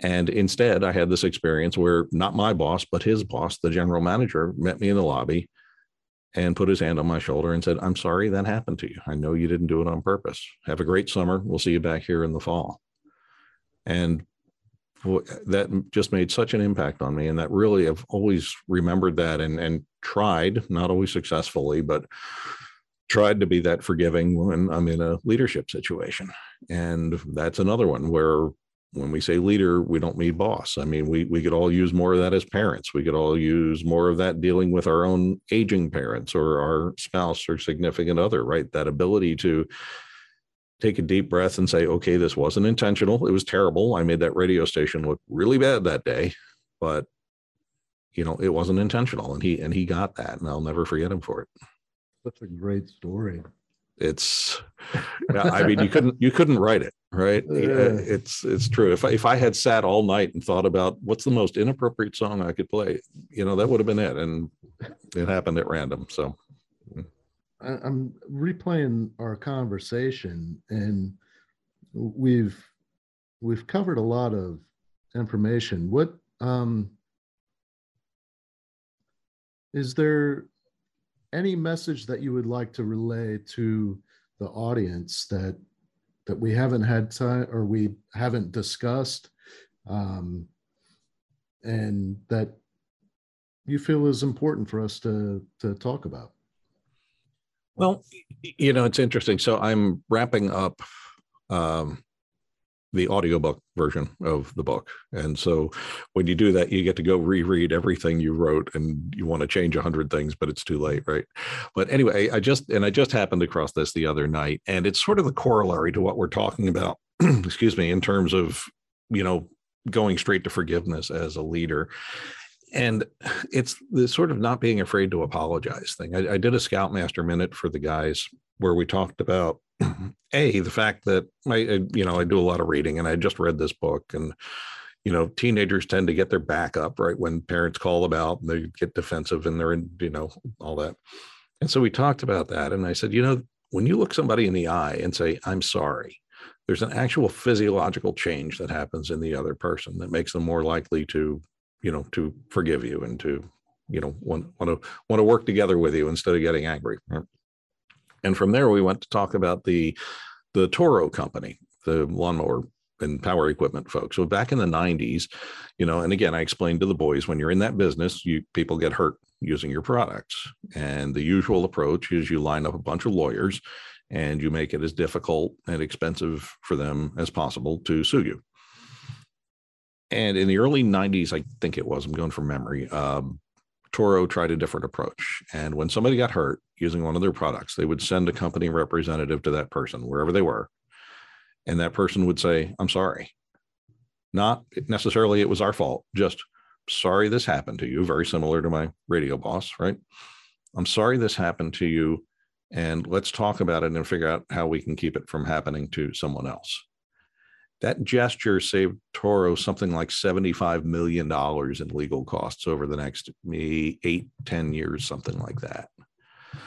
and instead, I had this experience where not my boss, but his boss, the general manager, met me in the lobby and put his hand on my shoulder and said, I'm sorry that happened to you. I know you didn't do it on purpose. Have a great summer. We'll see you back here in the fall. And that just made such an impact on me. And that really, I've always remembered that and, and tried, not always successfully, but tried to be that forgiving when I'm in a leadership situation. And that's another one where when we say leader, we don't mean boss. I mean, we we could all use more of that as parents. We could all use more of that dealing with our own aging parents or our spouse or significant other, right? That ability to take a deep breath and say, okay, this wasn't intentional. It was terrible. I made that radio station look really bad that day, but you know, it wasn't intentional. And he and he got that, and I'll never forget him for it. Such a great story it's i mean you couldn't you couldn't write it right *laughs* uh, it's it's true if I, if I had sat all night and thought about what's the most inappropriate song i could play you know that would have been it and it happened at random so i'm replaying our conversation and we've we've covered a lot of information. What um is there any message that you would like to relay to the audience that that we haven't had time or we haven't discussed um, and that you feel is important for us to to talk about well you know it's interesting so i'm wrapping up um, the audiobook version of the book. And so when you do that, you get to go reread everything you wrote and you want to change a hundred things, but it's too late, right? But anyway, I just and I just happened across this the other night, and it's sort of the corollary to what we're talking about, *clears throat* excuse me, in terms of, you know, going straight to forgiveness as a leader. And *sighs* it's the sort of not being afraid to apologize thing. I, I did a Scoutmaster minute for the guys where we talked about *clears throat* a the fact that I, you know I do a lot of reading and I just read this book and you know teenagers tend to get their back up right when parents call about and they get defensive and they're in you know all that and so we talked about that and I said you know when you look somebody in the eye and say I'm sorry there's an actual physiological change that happens in the other person that makes them more likely to you know to forgive you and to you know want want to want to work together with you instead of getting angry and from there, we went to talk about the the Toro company, the lawnmower and power equipment folks. So back in the 90s, you know, and again, I explained to the boys when you're in that business, you people get hurt using your products. And the usual approach is you line up a bunch of lawyers and you make it as difficult and expensive for them as possible to sue you. And in the early 90s, I think it was, I'm going from memory, um, Toro tried a different approach. And when somebody got hurt using one of their products, they would send a company representative to that person, wherever they were. And that person would say, I'm sorry. Not necessarily it was our fault, just sorry this happened to you. Very similar to my radio boss, right? I'm sorry this happened to you. And let's talk about it and figure out how we can keep it from happening to someone else that gesture saved Toro something like $75 million in legal costs over the next eight, 10 years, something like that.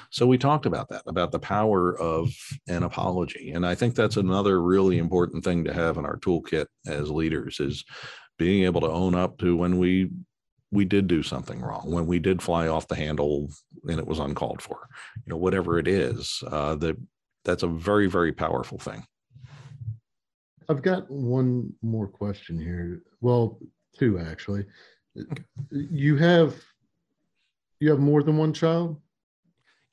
So we talked about that, about the power of an apology. And I think that's another really important thing to have in our toolkit as leaders is being able to own up to when we we did do something wrong, when we did fly off the handle and it was uncalled for, you know, whatever it is, uh, that that's a very, very powerful thing. I've got one more question here. Well, two actually. You have you have more than one child?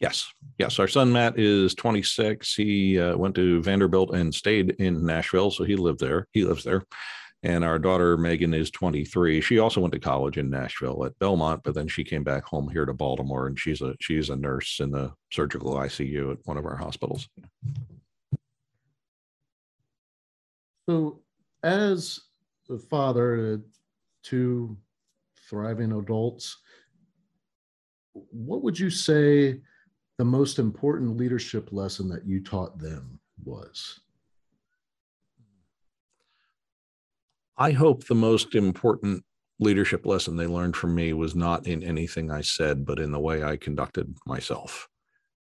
Yes, yes. Our son Matt is 26. He uh, went to Vanderbilt and stayed in Nashville, so he lived there. He lives there. And our daughter Megan is 23. She also went to college in Nashville at Belmont, but then she came back home here to Baltimore, and she's a she's a nurse in the surgical ICU at one of our hospitals. So, as a father to two thriving adults, what would you say the most important leadership lesson that you taught them was? I hope the most important leadership lesson they learned from me was not in anything I said, but in the way I conducted myself.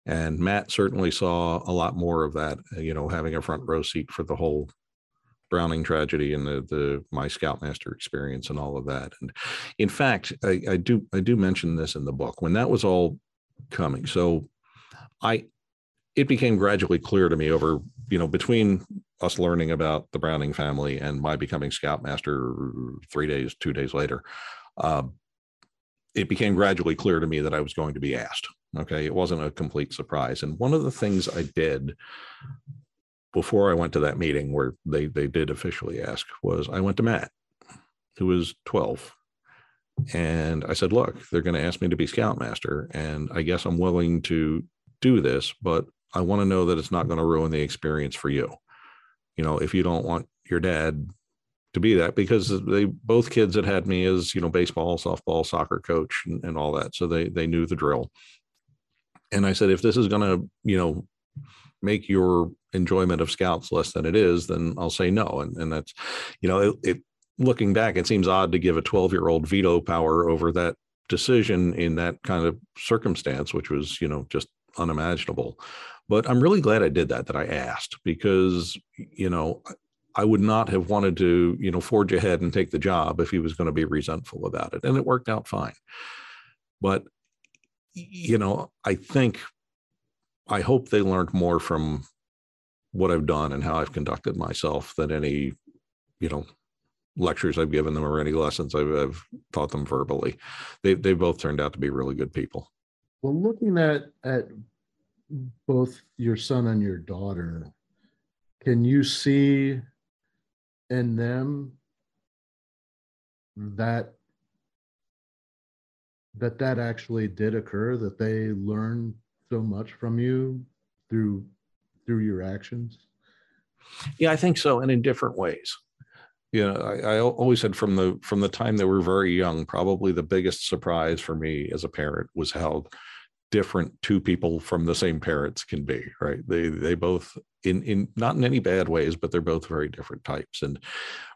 And Matt certainly saw a lot more of that, you know, having a front row seat for the whole Browning tragedy and the the my Scoutmaster experience and all of that. And in fact, I, I do I do mention this in the book when that was all coming. So I it became gradually clear to me over you know between us learning about the Browning family and my becoming Scoutmaster three days two days later. Uh, it became gradually clear to me that I was going to be asked. Okay, it wasn't a complete surprise. And one of the things I did before I went to that meeting where they they did officially ask was I went to Matt, who was 12. And I said, look, they're going to ask me to be scoutmaster. And I guess I'm willing to do this, but I want to know that it's not going to ruin the experience for you. You know, if you don't want your dad to be that, because they both kids had had me as, you know, baseball, softball, soccer coach and, and all that. So they they knew the drill. And I said, if this is going to, you know, make your enjoyment of scouts less than it is, then I'll say no. And, and that's, you know, it, it looking back, it seems odd to give a 12 year old veto power over that decision in that kind of circumstance, which was, you know, just unimaginable. But I'm really glad I did that, that I asked because, you know, I would not have wanted to, you know, forge ahead and take the job if he was going to be resentful about it. And it worked out fine. But, you know, I think I hope they learned more from what I've done and how I've conducted myself than any, you know, lectures I've given them or any lessons I've, I've taught them verbally. They they both turned out to be really good people. Well, looking at at both your son and your daughter, can you see in them that that that actually did occur that they learned so much from you through through your actions? Yeah, I think so, and in different ways. You know, I, I always said from the from the time they were very young, probably the biggest surprise for me as a parent was how different two people from the same parents can be right they they both in in not in any bad ways but they're both very different types and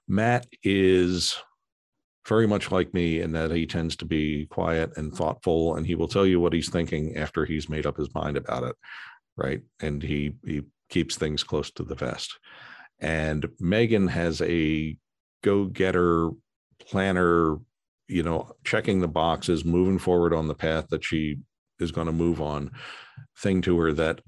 matt is very much like me in that he tends to be quiet and thoughtful and he will tell you what he's thinking after he's made up his mind about it right and he he keeps things close to the vest and megan has a go-getter planner you know checking the boxes moving forward on the path that she is going to move on thing to her that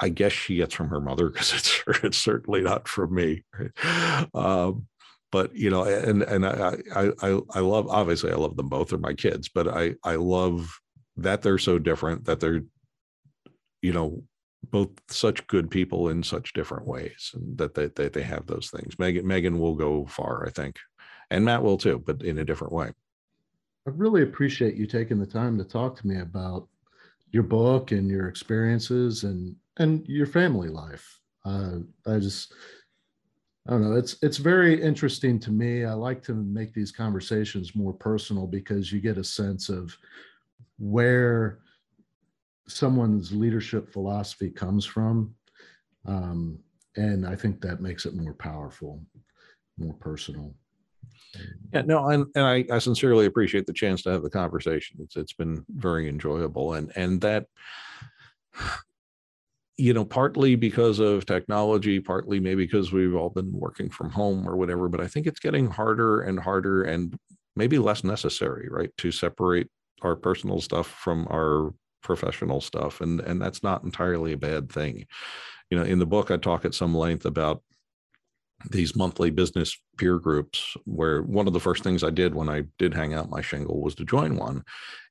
I guess she gets from her mother because it's *laughs* it's certainly not from me. Right? Um, but you know, and and I, I I love obviously I love them both. They're my kids, but I I love that they're so different. That they're, you know, both such good people in such different ways, and that they they, they have those things. Megan Megan will go far, I think, and Matt will too, but in a different way. I really appreciate you taking the time to talk to me about your book and your experiences and and your family life. Uh, I just I don't know. It's it's very interesting to me. I like to make these conversations more personal because you get a sense of where someone's leadership philosophy comes from, um, and I think that makes it more powerful, more personal. Yeah, no, and, and I, I sincerely appreciate the chance to have the conversation. It's it's been very enjoyable, and and that you know, partly because of technology, partly maybe because we've all been working from home or whatever, but I think it's getting harder and harder and maybe less necessary, right, to separate our personal stuff from our professional stuff. And and that's not entirely a bad thing. You know, in the book I talk at some length about these monthly business peer groups where one of the first things I did when I did hang out my shingle was to join one.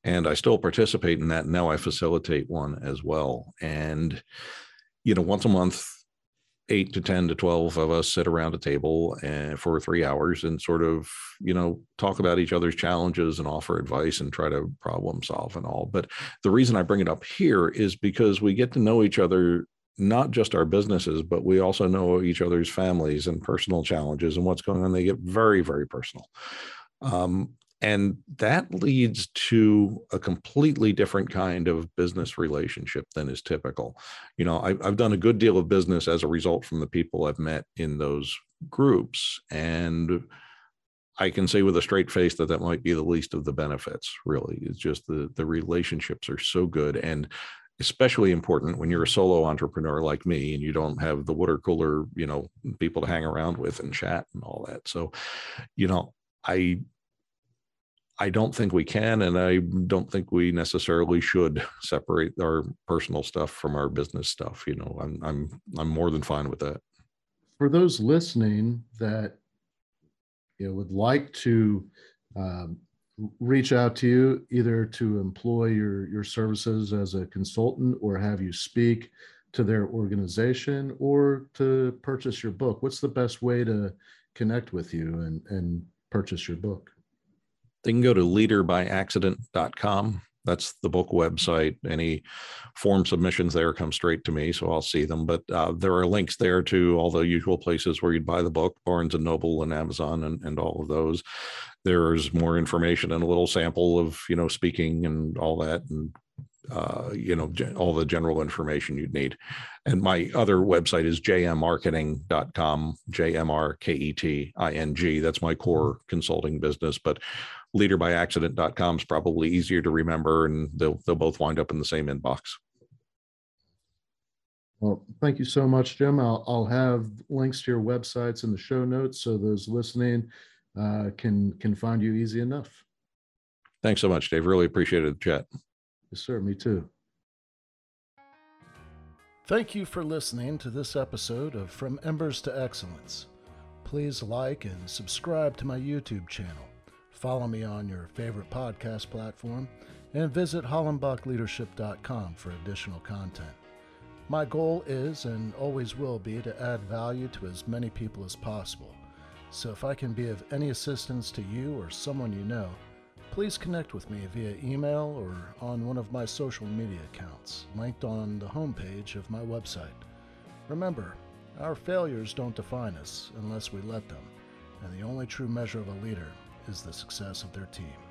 And I still participate in that. Now I facilitate one as well. And, you know, once a month, eight to 10 to 12 of us sit around a table and, eh, for three hours and sort of, you know, talk about each other's challenges and offer advice and try to problem solve and all. But the reason I bring it up here is because we get to know each other not just our businesses, but we also know each other's families and personal challenges and what's going on. They get very, very personal. Um, and that leads to a completely different kind of business relationship than is typical. You know, I, I've done a good deal of business as a result from the people I've met in those groups. And I can say with a straight face that that might be the least of the benefits, really. It's just the, the relationships are so good. And especially important when you're a solo entrepreneur like me and you don't have the water cooler, you know, people to hang around with and chat and all that. So, you know, I I don't think we can, and I don't think we necessarily should separate our personal stuff from our business stuff. You know, I'm I'm I'm more than fine with that. For those listening that you know would like to um, reach out to you either to employ your your services as a consultant or have you speak to their organization or to purchase your book. What's the best way to connect with you and and purchase your book? They can go to leaderbyaccident.com that's the book website. Any form submissions there come straight to me so i'll see them. But uh, there are links there to all the usual places where you'd buy the book barnes and noble and amazon and, and all of those. There's more information and a little sample of you know speaking and all that and uh, you know all the general information you'd need. And my other website is jmmarketing.com j-m-r-k-e-t-i-n-g that's my core consulting business but leaderbyaccident.com is probably easier to remember and they'll they'll both wind up in the same inbox well thank you so much jim i'll, I'll have links to your websites in the show notes so those listening uh, can can find you easy enough. Thanks so much, Dave. Really appreciated the chat. Yes, sir. Me too. Thank you for listening to this episode of From Embers to Excellence. Please like and subscribe to my YouTube channel. Follow me on your favorite podcast platform and visit hollenbachleadership.com for additional content. My goal is and always will be to add value to as many people as possible. So if I can be of any assistance to you or someone you know, please connect with me via email or on one of my social media accounts, linked on the homepage of my website. Remember, our failures don't define us unless we let them, and the only true measure of a leader is the success of their team.